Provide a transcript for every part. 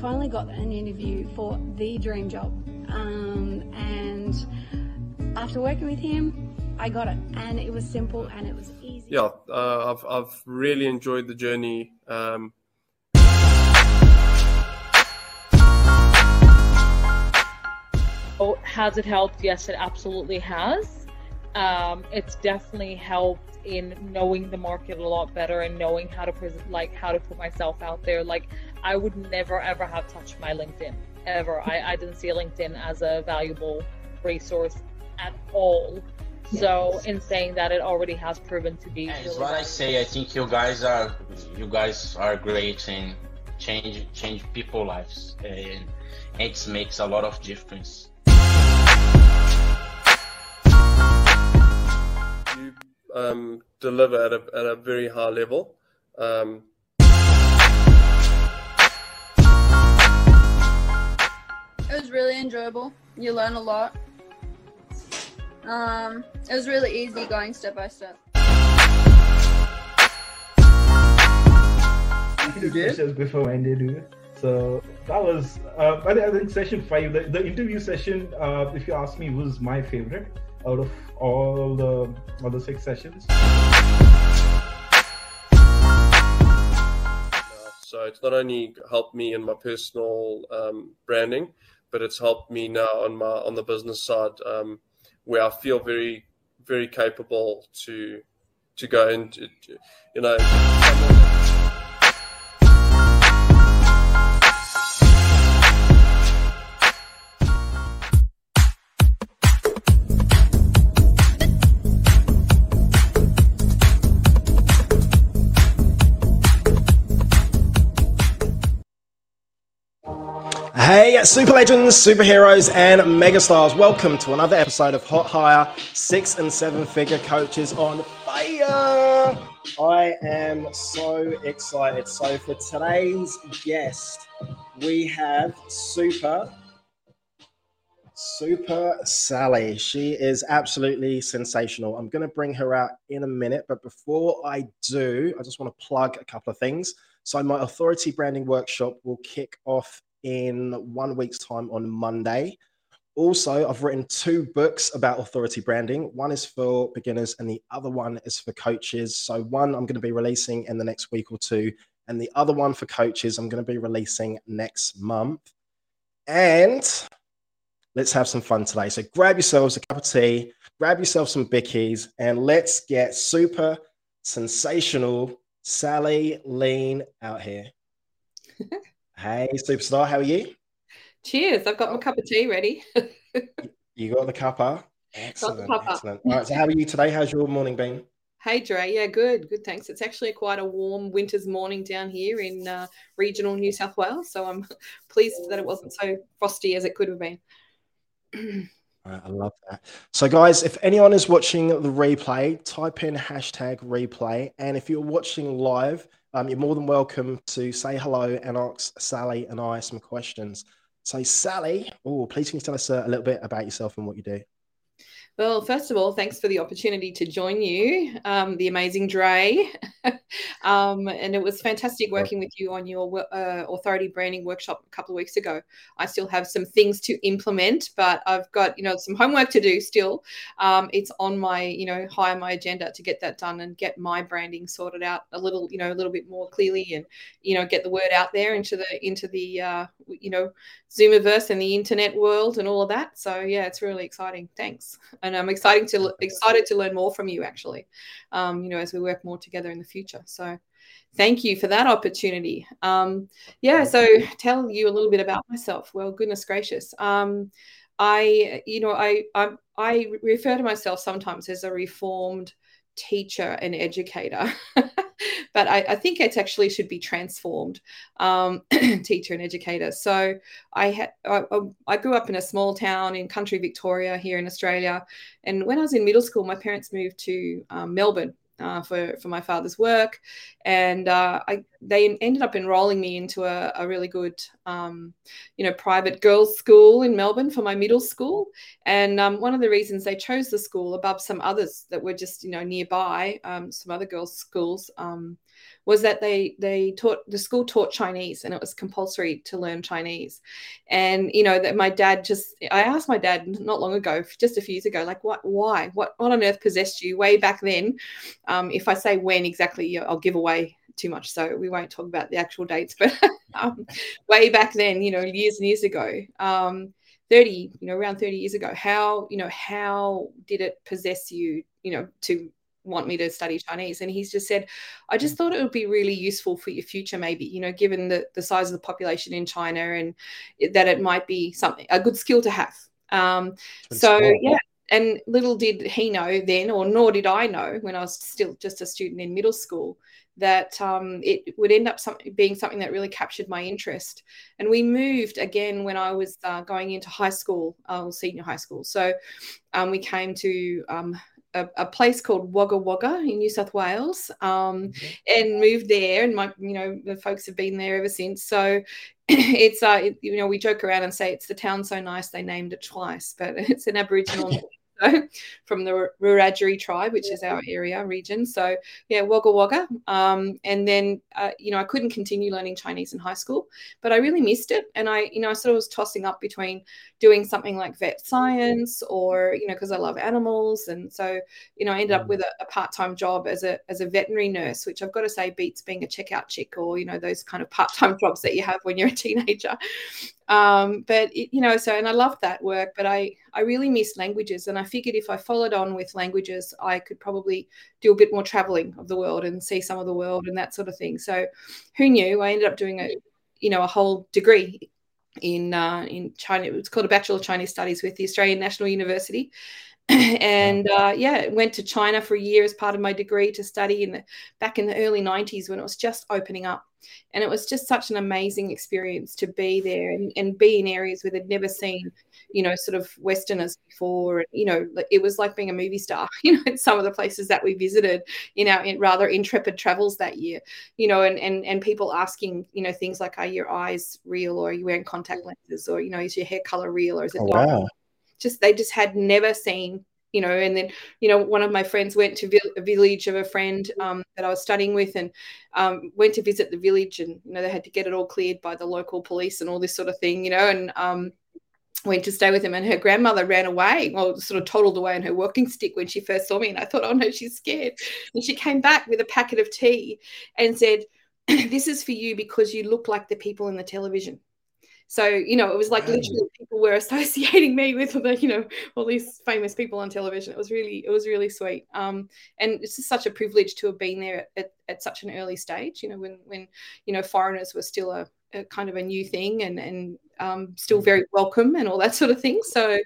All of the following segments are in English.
finally got an interview for the dream job. Um, and after working with him, I got it. And it was simple and it was easy. Yeah, uh, I've, I've really enjoyed the journey. Um, Oh, has it helped? Yes, it absolutely has. Um, it's definitely helped in knowing the market a lot better and knowing how to pres- like how to put myself out there. Like I would never ever have touched my LinkedIn ever. I, I didn't see LinkedIn as a valuable resource at all. So in saying that, it already has proven to be. Yeah, really it's what I say. I think you guys are you guys are great and change change people lives and it makes a lot of difference. you um, deliver at a, at a very high level. Um, It was really enjoyable. You learn a lot. Um, it was really easy going step by step. you questions before when they do. So that was, uh, I think- I think session five, the, the interview session, uh, if you ask me, was my favorite out of all the other six sessions. so it's not only helped me in my personal um, branding, but it's helped me now on my on the business side, um, where I feel very very capable to to go and you know. Super legends, superheroes, and megastars. Welcome to another episode of Hot Hire Six and Seven Figure Coaches on Fire. I am so excited. So, for today's guest, we have Super. Super Sally. She is absolutely sensational. I'm going to bring her out in a minute, but before I do, I just want to plug a couple of things. So, my authority branding workshop will kick off in one week's time on Monday. Also, I've written two books about authority branding. One is for beginners, and the other one is for coaches. So, one I'm going to be releasing in the next week or two, and the other one for coaches I'm going to be releasing next month. And let's have some fun today. So, grab yourselves a cup of tea, grab yourself some bickies, and let's get super sensational Sally Lean out here. Hey, superstar, how are you? Cheers. I've got my cup of tea ready. You got the cuppa. Excellent, cuppa. excellent. All right, so how are you today? How's your morning been? hey, Dre. Yeah, good. Good. Thanks. It's actually quite a warm winter's morning down here in uh, regional New South Wales. So I'm pleased that it wasn't so frosty as it could have been. All right, I love that. So, guys, if anyone is watching the replay, type in hashtag replay. And if you're watching live, um, you're more than welcome to say hello and ask Sally and I some questions. So, Sally, oh, please can you tell us uh, a little bit about yourself and what you do? Well, first of all, thanks for the opportunity to join you, um, the amazing Dre. um, and it was fantastic working with you on your uh, authority branding workshop a couple of weeks ago. I still have some things to implement, but I've got you know some homework to do still. Um, it's on my you know high on my agenda to get that done and get my branding sorted out a little you know a little bit more clearly and you know get the word out there into the into the uh, you know Zoomiverse and the internet world and all of that. So yeah, it's really exciting. Thanks, and I'm excited to excited to learn more from you actually. Um, you know, as we work more together in the future. So thank you for that opportunity. Um, yeah, so tell you a little bit about myself. Well, goodness gracious. Um, I, you know, I, I, I refer to myself sometimes as a reformed teacher and educator. but I, I, think it actually should be transformed um, teacher and educator. So I had I, I, grew up in a small town in country Victoria here in Australia, and when I was in middle school, my parents moved to um, Melbourne. Uh, for for my father's work, and uh, I, they ended up enrolling me into a, a really good, um, you know, private girls' school in Melbourne for my middle school. And um, one of the reasons they chose the school above some others that were just you know nearby, um, some other girls' schools, um, was that they they taught the school taught Chinese and it was compulsory to learn Chinese. And you know that my dad just I asked my dad not long ago, just a few years ago, like what why what what on earth possessed you way back then? Um, if I say when exactly, I'll give away too much, so we won't talk about the actual dates. But um, way back then, you know, years and years ago. Um, 30 you know around 30 years ago how you know how did it possess you you know to want me to study Chinese. And he's just said, I just thought it would be really useful for your future, maybe, you know, given the, the size of the population in China and that it might be something, a good skill to have. Um, so, yeah. And little did he know then, or nor did I know when I was still just a student in middle school, that um, it would end up some, being something that really captured my interest. And we moved again when I was uh, going into high school, uh, senior high school. So um, we came to um, a, a, place called Wagga Wagga in New South Wales um, mm-hmm. and moved there. And my, you know, the folks have been there ever since. So it's, uh, it, you know, we joke around and say it's the town so nice they named it twice, but it's an Aboriginal from the Wiradjuri tribe, which is our area region. So yeah, Wagga Wagga. Um, and then uh, you know I couldn't continue learning Chinese in high school, but I really missed it. And I you know I sort of was tossing up between doing something like vet science or you know because I love animals, and so you know I ended up mm. with a, a part time job as a as a veterinary nurse, which I've got to say beats being a checkout chick or you know those kind of part time jobs that you have when you're a teenager. Um, but it, you know, so and I loved that work, but I I really missed languages, and I figured if I followed on with languages, I could probably do a bit more traveling of the world and see some of the world and that sort of thing. So, who knew? I ended up doing a you know a whole degree in uh, in China. It was called a Bachelor of Chinese Studies with the Australian National University, and uh, yeah, went to China for a year as part of my degree to study in the back in the early 90s when it was just opening up. And it was just such an amazing experience to be there and, and be in areas where they'd never seen, you know, sort of Westerners before. You know, it was like being a movie star, you know, in some of the places that we visited in our in rather intrepid travels that year, you know, and, and, and people asking, you know, things like, are your eyes real or are you wearing contact lenses or, you know, is your hair color real or is it oh, wow. just, they just had never seen you know and then you know one of my friends went to a village of a friend um, that i was studying with and um, went to visit the village and you know they had to get it all cleared by the local police and all this sort of thing you know and um, went to stay with him and her grandmother ran away or sort of toddled away on her walking stick when she first saw me and i thought oh no she's scared. And she came back with a packet of tea and said this is for you because you look like the people in the television so, you know, it was like literally people were associating me with the, you know, all these famous people on television. It was really, it was really sweet. Um, and it's just such a privilege to have been there at, at such an early stage, you know, when, when, you know, foreigners were still a, a kind of a new thing and, and um, still very welcome and all that sort of thing. So,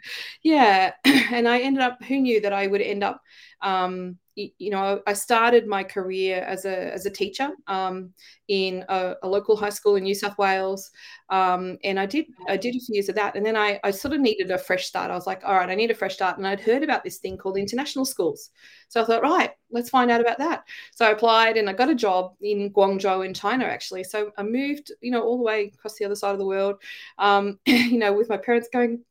yeah. And I ended up, who knew that I would end up, um, you know, I started my career as a as a teacher um, in a, a, local high school in New South Wales, um, and I did I did a few years of that, and then I, I sort of needed a fresh start. I was like, all right, I need a fresh start, and I'd heard about this thing called international schools, so I thought, right, let's find out about that. So I applied, and I got a job in Guangzhou in China, actually. So I moved, you know, all the way across the other side of the world, um, you know, with my parents going,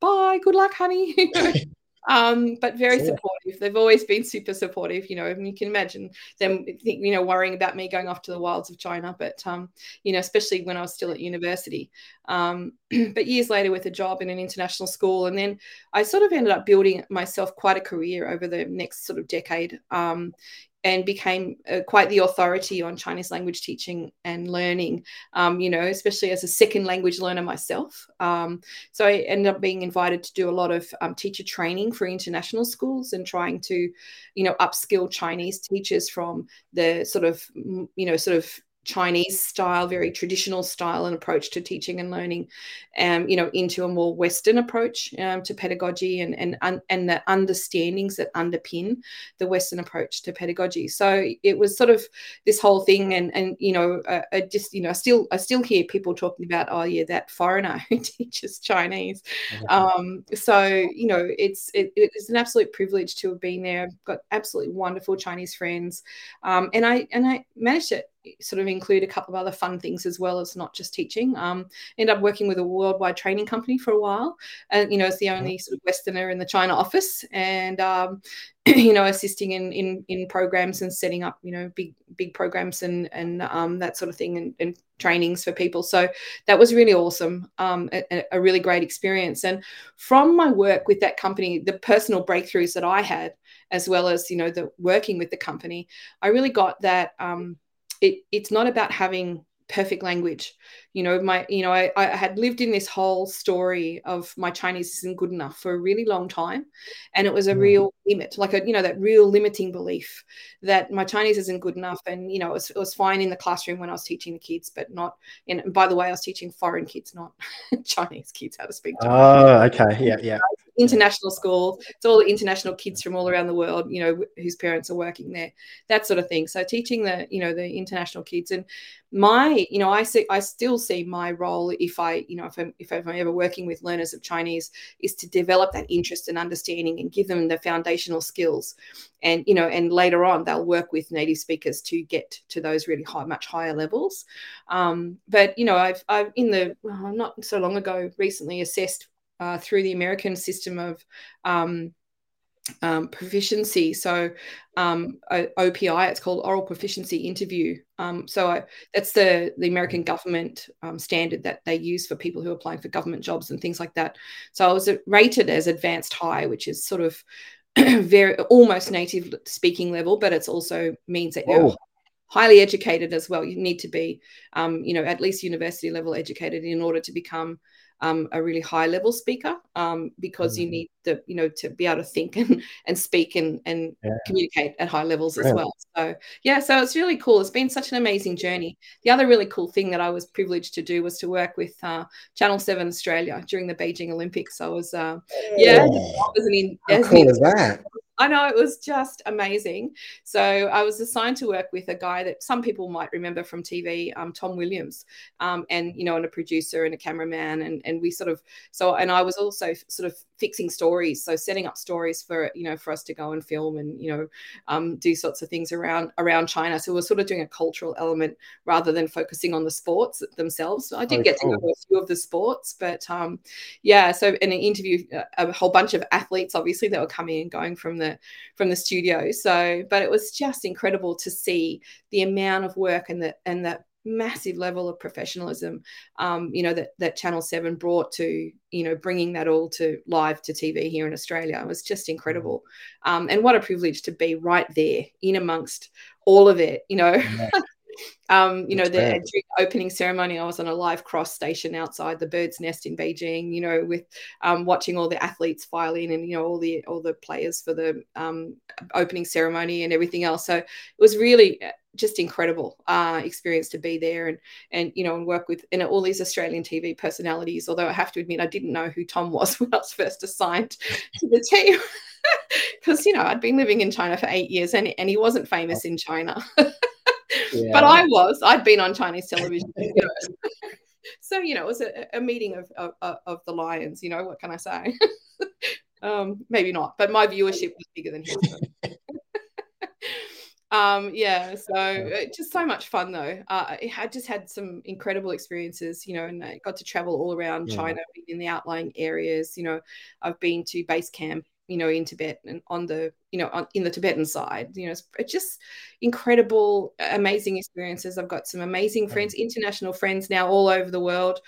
bye, good luck, honey. um, but very yeah. supportive. They've always been super supportive, you know, and you can imagine them, you know, worrying about me going off to the wilds of China. But, um, you know, especially when I was still at university. Um, but years later, with a job in an international school, and then I sort of ended up building myself quite a career over the next sort of decade um, and became uh, quite the authority on Chinese language teaching and learning, um, you know, especially as a second language learner myself. Um, so I ended up being invited to do a lot of um, teacher training for international schools and trying to, you know, upskill Chinese teachers from the sort of, you know, sort of Chinese style, very traditional style and approach to teaching and learning, um, you know, into a more Western approach um, to pedagogy and and and the understandings that underpin the Western approach to pedagogy. So it was sort of this whole thing, and and you know, uh, I just you know, I still I still hear people talking about, oh yeah, that foreigner who teaches Chinese. Mm-hmm. Um, so you know, it's it, it's an absolute privilege to have been there. I've got absolutely wonderful Chinese friends, um, and I and I managed to sort of include a couple of other fun things as well as not just teaching. Um, ended up working with a worldwide training company for a while, and you know, as the only sort of Westerner in the China office, and um, you know, assisting in in in programs and setting up you know big big programs and and um, that sort of thing and, and trainings for people. So that was really awesome, um, a, a really great experience. And from my work with that company, the personal breakthroughs that I had as well as you know the working with the company i really got that um, it, it's not about having perfect language. You know my you know I, I had lived in this whole story of my chinese isn't good enough for a really long time and it was a hmm. real limit like a you know that real limiting belief that my chinese isn't good enough and you know it was, it was fine in the classroom when i was teaching the kids but not in and by the way i was teaching foreign kids not chinese kids how to speak Chinese. oh okay yeah yeah international school. It's all international kids from all around the world, you know, whose parents are working there, that sort of thing. So teaching the, you know, the international kids and my, you know, I see, I still see my role if I, you know, if I'm, if I'm ever working with learners of Chinese is to develop that interest and understanding and give them the foundational skills. And, you know, and later on they'll work with native speakers to get to those really high, much higher levels. Um, but, you know, I've, I've in the, well, not so long ago recently assessed uh, through the American system of um, um, proficiency. So um, OPI, it's called Oral Proficiency Interview. Um, so I, that's the the American government um, standard that they use for people who are applying for government jobs and things like that. So I was rated as advanced high, which is sort of very almost native speaking level, but it's also means that you're highly educated as well. You need to be, um, you know, at least university level educated in order to become um, a really high level speaker um, because mm-hmm. you need the you know to be able to think and, and speak and, and yeah. communicate at high levels as well so yeah so it's really cool it's been such an amazing journey the other really cool thing that i was privileged to do was to work with uh, channel 7 australia during the beijing olympics i was uh, yeah, yeah. was an in, How cool is that I know it was just amazing. So I was assigned to work with a guy that some people might remember from TV, um, Tom Williams, um, and you know, and a producer and a cameraman, and and we sort of so, and I was also sort of fixing stories, so setting up stories for you know for us to go and film and you know um, do sorts of things around around China. So we're sort of doing a cultural element rather than focusing on the sports themselves. I did oh, get cool. to know a few of the sports, but um, yeah. So in an interview, uh, a whole bunch of athletes, obviously, that were coming and going from the from the studio. So, but it was just incredible to see the amount of work and the and that massive level of professionalism um, you know that that channel 7 brought to you know bringing that all to live to tv here in australia it was just incredible um, and what a privilege to be right there in amongst all of it you know yeah. Um, you know, the opening ceremony, I was on a live cross station outside the Bird's Nest in Beijing. You know, with um, watching all the athletes file in, and you know all the all the players for the um, opening ceremony and everything else. So it was really uh, just incredible uh, experience to be there and and you know and work with and all these Australian TV personalities. Although I have to admit, I didn't know who Tom was when I was first assigned to the team. Because you know I'd been living in China for eight years and, and he wasn't famous in China. yeah. but I was. I'd been on Chinese television. so you know, it was a, a meeting of, of, of the lions. You know, what can I say? um, maybe not, but my viewership was bigger than his. um, yeah, so uh, just so much fun though. Uh, I just had some incredible experiences, you know, and I got to travel all around yeah. China in the outlying areas. You know, I've been to base camp you know in tibet and on the you know on, in the tibetan side you know it's, it's, just incredible amazing experiences. I've got some amazing friends international friends now all over the world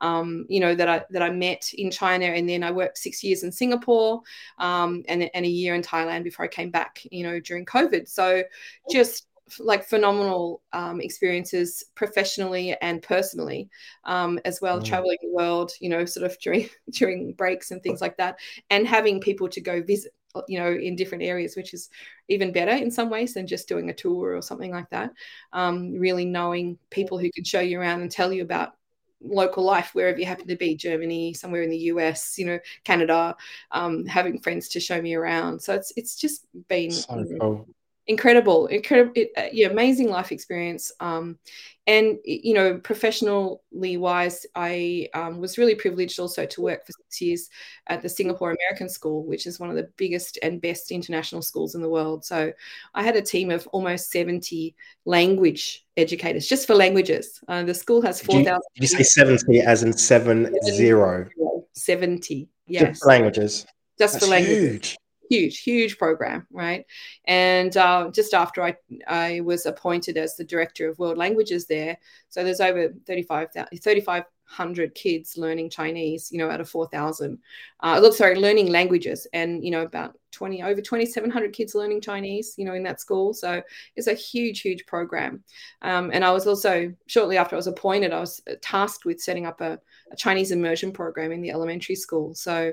um, you know that i that i met in china and then i worked six years in singapore um, and, and a year in thailand before i came back you know during covid. So just like phenomenal um, experiences professionally and personally um, as well mm. traveling the world you know sort of during during breaks and things like that and having people to go visit you know in different areas which is even better in some ways than just doing a tour or something like that. Um, really knowing people who can show you around and tell you about local life wherever you happen to be germany somewhere in the us you know canada um, having friends to show me around. So it's it's just been so cool incredible, incredible, uh, yeah, amazing life experience. Um, and you know, professionally wise, I um, was really privileged also to work for six years at the Singapore American School, which is one of the biggest and best international schools in the world. So I had a team of almost seventy language educators just for languages. Uh, the school has four thousand. Did, you say seventy as in seven zero? Seventy. Yes. Just for languages. Just That's for languages. huge huge huge program right? And uh, just after I, I was appointed as the director of world languages there so there's over 35 3500 kids learning chinese you know out of 4000 uh, look sorry learning languages and you know about 20 over 2700 kids learning chinese you know in that school. So it's a huge huge program. Um, and i was also shortly after i was appointed i was tasked with setting up a, a chinese immersion program in the elementary school. So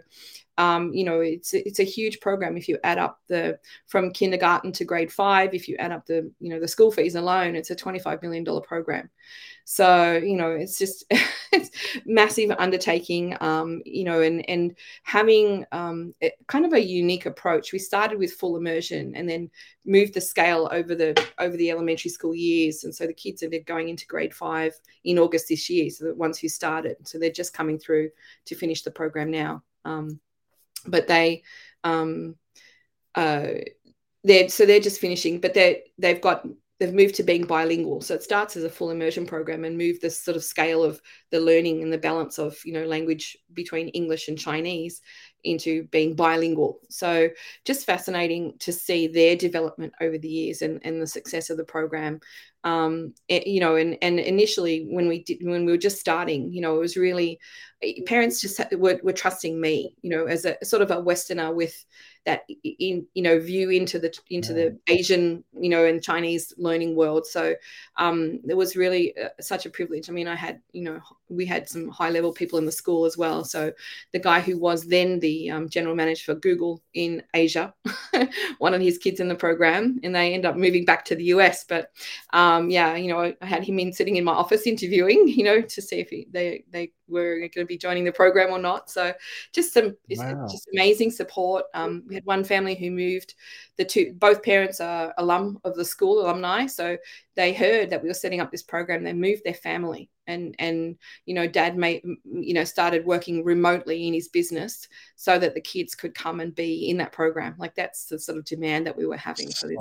um, you know it's it's a huge program if you add up the from kindergarten to grade five if you add up the you know the school fees alone it's a 25 million dollar program. So you know it's just it's massive undertaking um, you know and and having um, kind of a unique approach. We started with full immersion and then moved the scale over the over the elementary school years. And so the kids are going into grade five in august this year so the ones who started so they're just coming through to finish the program now. Um, but they um uh they're so they're just finishing but they they've got they've moved to being bilingual. So it starts as a full immersion program and move this sort of scale of the learning and the balance of you know language between english and chinese into being bilingual. So just fascinating to see their development over the years and, and the success of the program. Um, it, you know and and initially when we did when we were just starting you know it was really parents just were, were trusting me you know as a sort of a westerner with that in you know view into the into the asian you know and chinese learning world. So um it was really uh, such a privilege. I mean i had you know we had some high level people in the school as well. So the guy who was then the um, general manager for google in asia one of his kids in the program and they end up moving back to the us but um yeah you know i had him in sitting in my office interviewing you know to see if he, they they were going to be joining the program or not. So just some wow. just amazing support. Um, we had one family who moved. The two both parents are alum of the school, alumni. So they heard that we were setting up this program. They moved their family, and and you know, dad made you know started working remotely in his business so that the kids could come and be in that program. Like that's the sort of demand that we were having for this.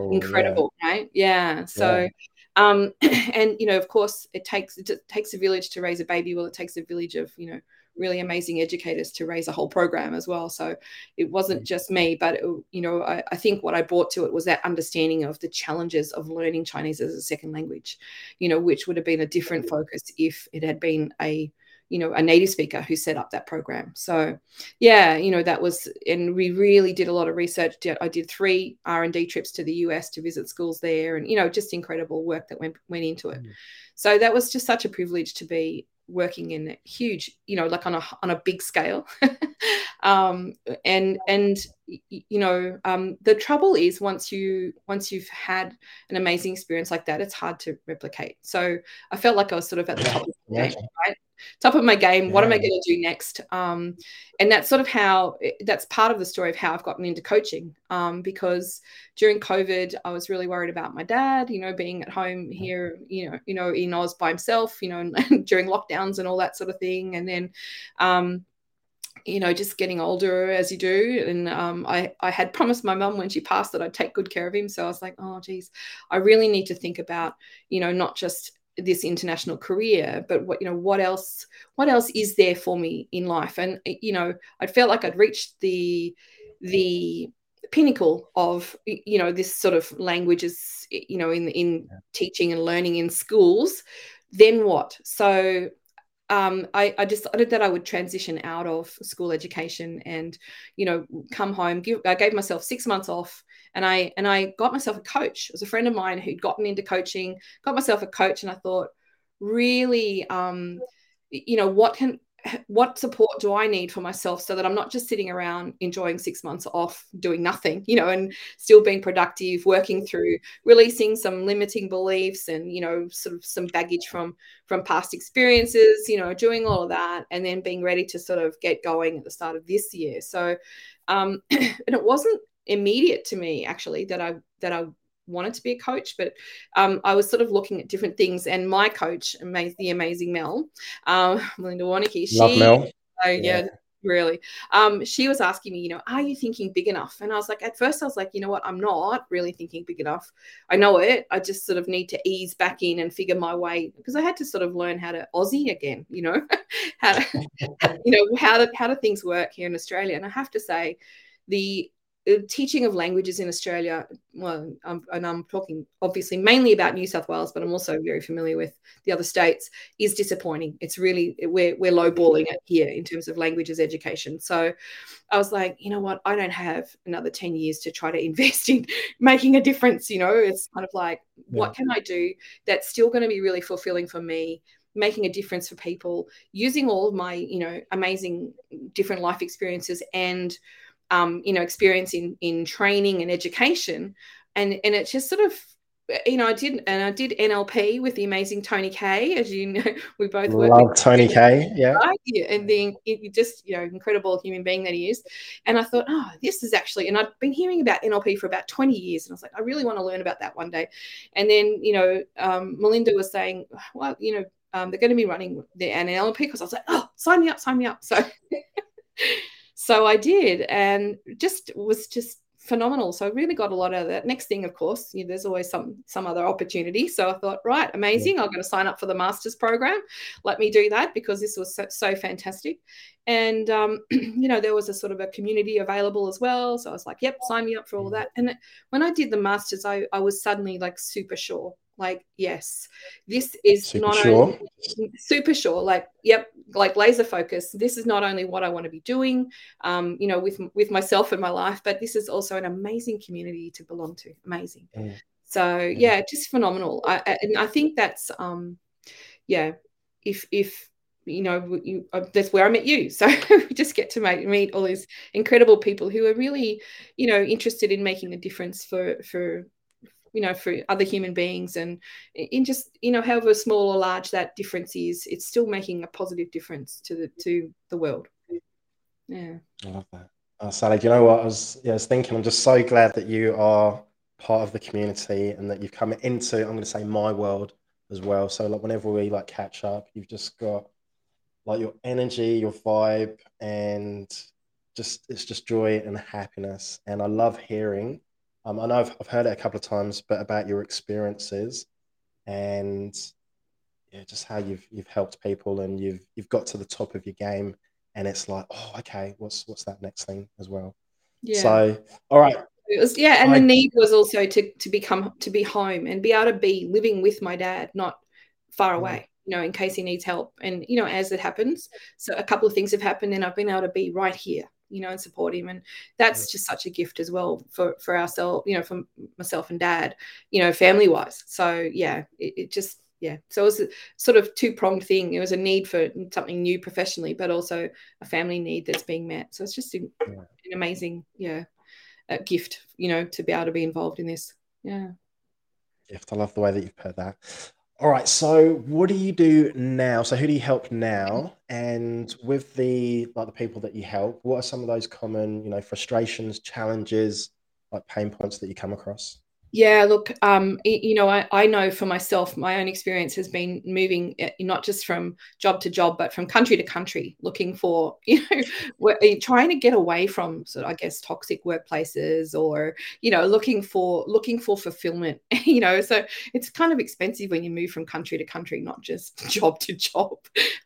Oh, incredible, yeah. right? Yeah. So. Yeah um, and you know, of course, it takes it takes a village to raise a baby. Well, it takes a village of you know really amazing educators to raise a whole program as well. So it wasn't mm. just me, but it, you know, I, I, think what I brought to it was that understanding of the challenges of learning Chinese as a second language, you know, which would have been a different mm. focus if it had been a you know a native speaker who set up that program. So yeah you know that was and we really did a lot of research. I did three r&d trips to the us to visit schools there and you know just incredible work that went went into it. Mm. so that was just such a privilege to be working in huge you know like on a on a big scale. Um and and you know um the trouble is once you once you've had an amazing experience like that it's hard to replicate. So i felt like i was sort of at the top of the game right top of my game. Yeah. What am I going to do next? Um, and that's sort of how that's part of the story of how I've gotten into coaching. Um, because during COVID, I was really worried about my dad, you know, being at home here, you know, you know, in Oz by himself, you know, during lockdowns and all that sort of thing. And then, um, you know, just getting older as you do. And um, I, I had promised my mum when she passed that I'd take good care of him. So I was like, oh, geez, I really need to think about, you know, not just this international career but what you know what else what else is there for me in life? And you know i felt like i'd reached the the pinnacle of you know this sort of languages you know in in teaching and learning in schools. Then what? So um, I, I, decided that I would transition out of school education and, you know, come home. Give, I gave myself six months off, and I and I got myself a coach. It was a friend of mine who'd gotten into coaching, got myself a coach, and I thought, really, um, you know, what can what support do I need for myself so that I'm not just sitting around enjoying six months off doing nothing, you know, and still being productive, working through releasing some limiting beliefs and, you know, sort of some baggage from from past experiences, you know, doing all of that and then being ready to sort of get going at the start of this year. So um and it wasn't immediate to me actually that I that I wanted to be a coach, but um, I was sort of looking at different things. And my coach, the amazing Mel, um, Melinda Warnicki, she, Love Mel. Uh, yeah, yeah, really. Um, she was asking me, you know, are you thinking big enough? And I was like, at first, I was like, you know what, I'm not really thinking big enough. I know it. I just sort of need to ease back in and figure my way because I had to sort of learn how to Aussie again, you know, how to, you know, how do, how do things work here in Australia? And I have to say, the teaching of languages in Australia, well, um, and I'm talking obviously mainly about New South Wales, but I'm also very familiar with the other states, is disappointing. It's really, we're, we're lowballing it here in terms of languages education. So I was like, you know what, I don't have another 10 years to try to invest in making a difference. You know, it's kind of like, yeah. what can I do that's still going to be really fulfilling for me? making a difference for people using all of my you know amazing different life experiences and um, you know, experience in in training and education, and and it just sort of you know, I did, and I did NLP with the amazing Tony Kay, as you know, we both love Tony Kay, yeah. Right? yeah, and the just you know incredible human being that he is. And I thought, oh, this is actually, and I've been hearing about NLP for about twenty years, and I was like, I really want to learn about that one day. And then you know, um, Melinda was saying, well, you know, um, they're going to be running the NLP because I was like, oh, sign me up, sign me up. So. so I did, and just was just phenomenal. So I really got a lot out of that. Next thing, of course, you know, there's always some some other opportunity. So I thought, right, amazing. I'm going to sign up for the master's program. Let me do that because this was so, so fantastic. And um, you know, there was a sort of a community available as well. So I was like, yep, sign me up for all that. And when I did the masters, I, I was suddenly like super sure like yes this is super not sure. only super sure like yep like laser focus this is not only what i want to be doing um you know with with myself and my life but this is also an amazing community to belong to amazing mm. so mm. yeah just phenomenal I, and i think that's um yeah if if you know you, uh, that's where i met you so we just get to make, meet all these incredible people who are really you know interested in making a difference for for you know for other human beings and in just you know however small or large that difference is it's still making a positive difference to the to the world. Yeah. I love that. Uh, sally you know what? I was yeah i was thinking i'm just so glad that you are part of the community and that you've come into i'm going to say my world as well. So like whenever we like catch up you've just got like your energy your vibe and just it's just joy and happiness. And i love hearing um, I know I've, I've heard it a couple of times, but about your experiences and yeah, just how you've you've helped people and you've you've got to the top of your game, and it's like, oh, okay, what's what's that next thing as well? Yeah. So, all right. It was yeah, and I, the need was also to to become to be home and be able to be living with my dad, not far mm. away. You know, in case he needs help, and you know, as it happens, so a couple of things have happened, and I've been able to be right here you know, and support him. And that's just such a gift as well for for ourselves, you know, for myself and dad, you know, family wise. So yeah, it, it just yeah. So it was a sort of two pronged thing. It was a need for something new professionally, but also a family need that's being met. So it's just an, yeah. an amazing yeah uh, gift, you know, to be able to be involved in this. Yeah. Gift. I love the way that you've put that. All right. So, what do you do now? So, who do you help now? And with the like the people that you help, what are some of those common, you know, frustrations, challenges, like pain points that you come across? Yeah, look, um, you know, I, I know for myself, my own experience has been moving eh, not just from job to job, but from country to country, looking for, you know, trying to get away from sort of, I guess, toxic workplaces or, you know, looking for looking for fulfillment, you know. So it's kind of expensive when you move from country to country, not just job to job.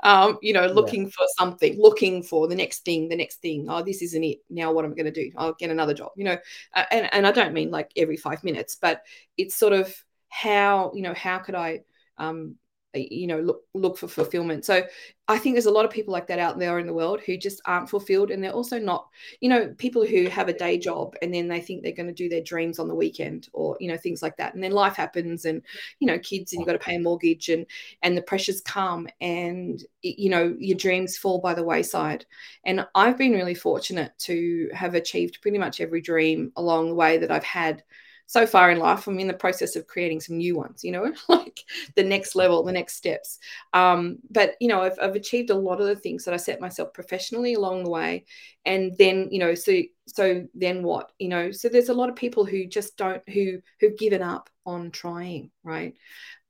Um, you know, looking yeah. for something, looking for the next thing, the next thing. Oh, this isn't it. Now what am I going to do? I'll get another job, you know. Uh, and, and I don't mean like every five minutes but it's sort of how you know how could I um, you know look look for fulfillment? So i think there's a lot of people like that out there in the world who just aren't fulfilled and they're also not you know people who have a day job and then they think they're going to do their dreams on the weekend or you know things like that and then life happens and you know kids and you've got to pay a mortgage and and the pressures come and you know your dreams fall by the wayside. And i've been really fortunate to have achieved pretty much every dream along the way that i've had so far in life, I'm in the process of creating some new ones, you know, like the next level, the next steps. Um, but, you know, I've, I've achieved a lot of the things that I set myself professionally along the way. And then, you know, so, so then what, you know, so there's a lot of people who just don't, who, who've given up on trying, right?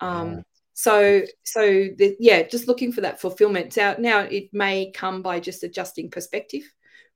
Um, yeah. So, so the, yeah, just looking for that fulfillment. Now, now it may come by just adjusting perspective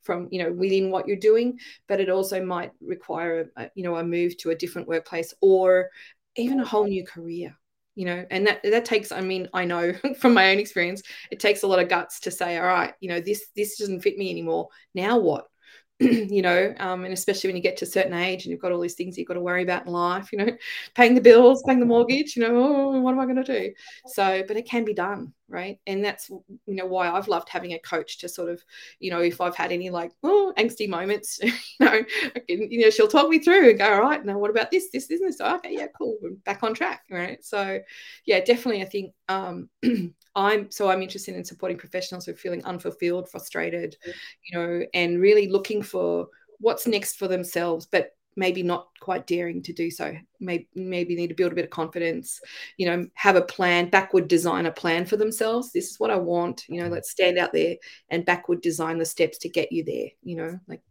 from you know within what you're doing but it also might require a, you know a move to a different workplace or even a whole new career you know and that that takes i mean i know from my own experience it takes a lot of guts to say all right you know this this doesn't fit me anymore. Now what? You know, um, and especially when you get to a certain age and you've got all these things you've got to worry about in life, you know, paying the bills, paying the mortgage, you know, oh, what am I going to do? So, but it can be done, right? And that's, you know, why I've loved having a coach to sort of, you know, if I've had any like, oh, angsty moments, you know, can, you know, she'll talk me through and go, all right, now what about this, this, this, this? Okay, yeah, cool, we're back on track, right? So, yeah, definitely, I think um, I'm so I'm interested in supporting professionals who are feeling unfulfilled, frustrated, you know, and really looking for what's next for themselves, but maybe not quite daring to do so. Maybe maybe need to build a bit of confidence you know have a plan backward design a plan for themselves. This is what i want you know mm-hmm. let's stand out there and backward design the steps to get you there you know like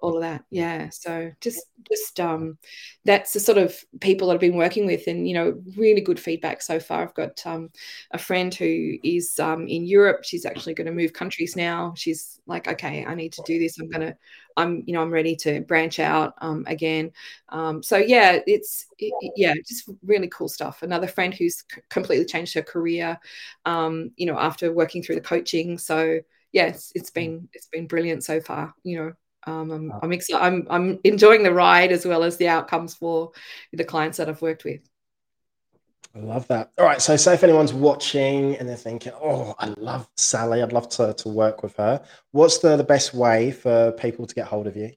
all of that. Yeah so just just um that's the sort of people that i've been working with and you know really good feedback so far. I've got um a friend who is um in europe. She's actually going to move countries now. She's like okay i need to do this. I'm going to i'm you know i'm ready to branch out um again. um, so yeah, it's it, yeah, just really cool stuff. Another friend who's c- completely changed her career, um, you know, after working through the coaching. So yes, it's been it's been brilliant so far. You know, um, I'm I'm, ex- I'm I'm enjoying the ride as well as the outcomes for the clients that I've worked with. I love that. All right. So, say if anyone's watching and they're thinking, "Oh, I love Sally. I'd love to to work with her." What's the the best way for people to get hold of you?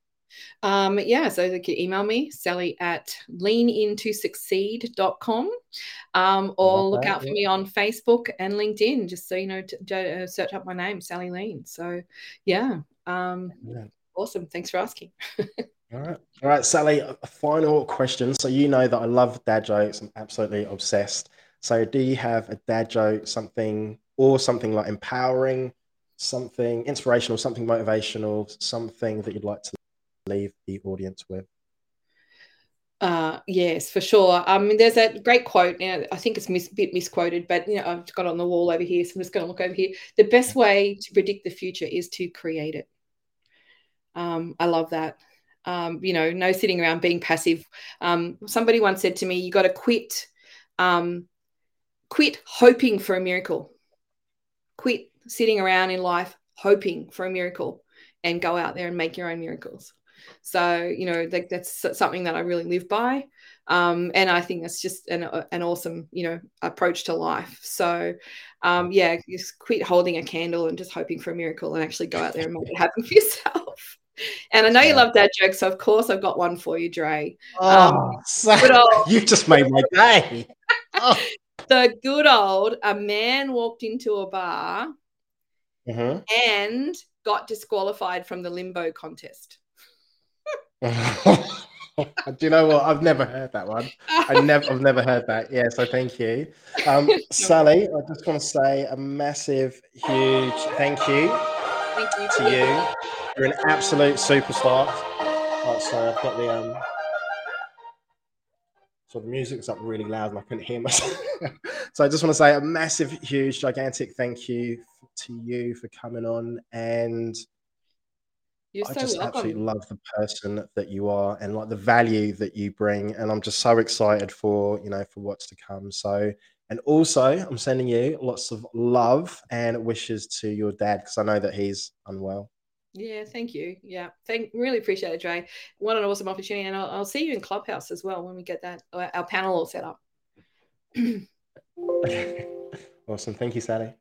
Um, yeah, so they can email me, Sally at leanintosucceed.com, um, or look out for me on Facebook and LinkedIn, just so you know, to, uh, search up my name, Sally Lean. So, yeah, um, yeah. awesome. Thanks for asking. All right. All right, Sally, a final question. So, you know that I love dad jokes, I'm absolutely obsessed. So, do you have a dad joke, something, or something like empowering, something inspirational, something motivational, something that you'd like to leave the audience with? Uh, yes, for sure. I mean, there's a great quote. Now, I think it's mis- a bit misquoted, but you know, I've got on the wall over here, so I'm just going to look over here. The best way to predict the future is to create it. Um, I love that. Um, you know, no sitting around being passive. Um, somebody once said to me, "You got to quit, um, quit hoping for a miracle. Quit sitting around in life hoping for a miracle, and go out there and make your own miracles." So, you know, like that's something that I really live by. Um, and I think that's just an, an awesome, you know, approach to life. So, um, yeah, just quit holding a candle and just hoping for a miracle and actually go out there and make it happen for yourself. And I know you love that joke, so of course I've got one for you, Dre. Um, oh, so old, you just made my day. Oh. the good old a man walked into a bar mm-hmm. and got disqualified from the limbo contest. Do you know what? I've never heard that one. I never, I've never heard that. Yeah, so thank you, um, Sally. I just want to say a massive, huge thank you, thank you to you. You're an absolute superstar. Oh, sorry, I've got the um. So the music's up really loud and I couldn't hear myself. so I just want to say a massive, huge, gigantic thank you to you for coming on and you're I so just welcome. absolutely love the person that you are and like the value that you bring. And I'm just so excited for, you know, for what's to come. So, and also I'm sending you lots of love and wishes to your dad because I know that he's unwell. Yeah, thank you. Yeah, thank really appreciate it, Dre. What an awesome opportunity, and I'll, I'll see you in Clubhouse as well when we get that our panel all set up. awesome, thank you, Sally.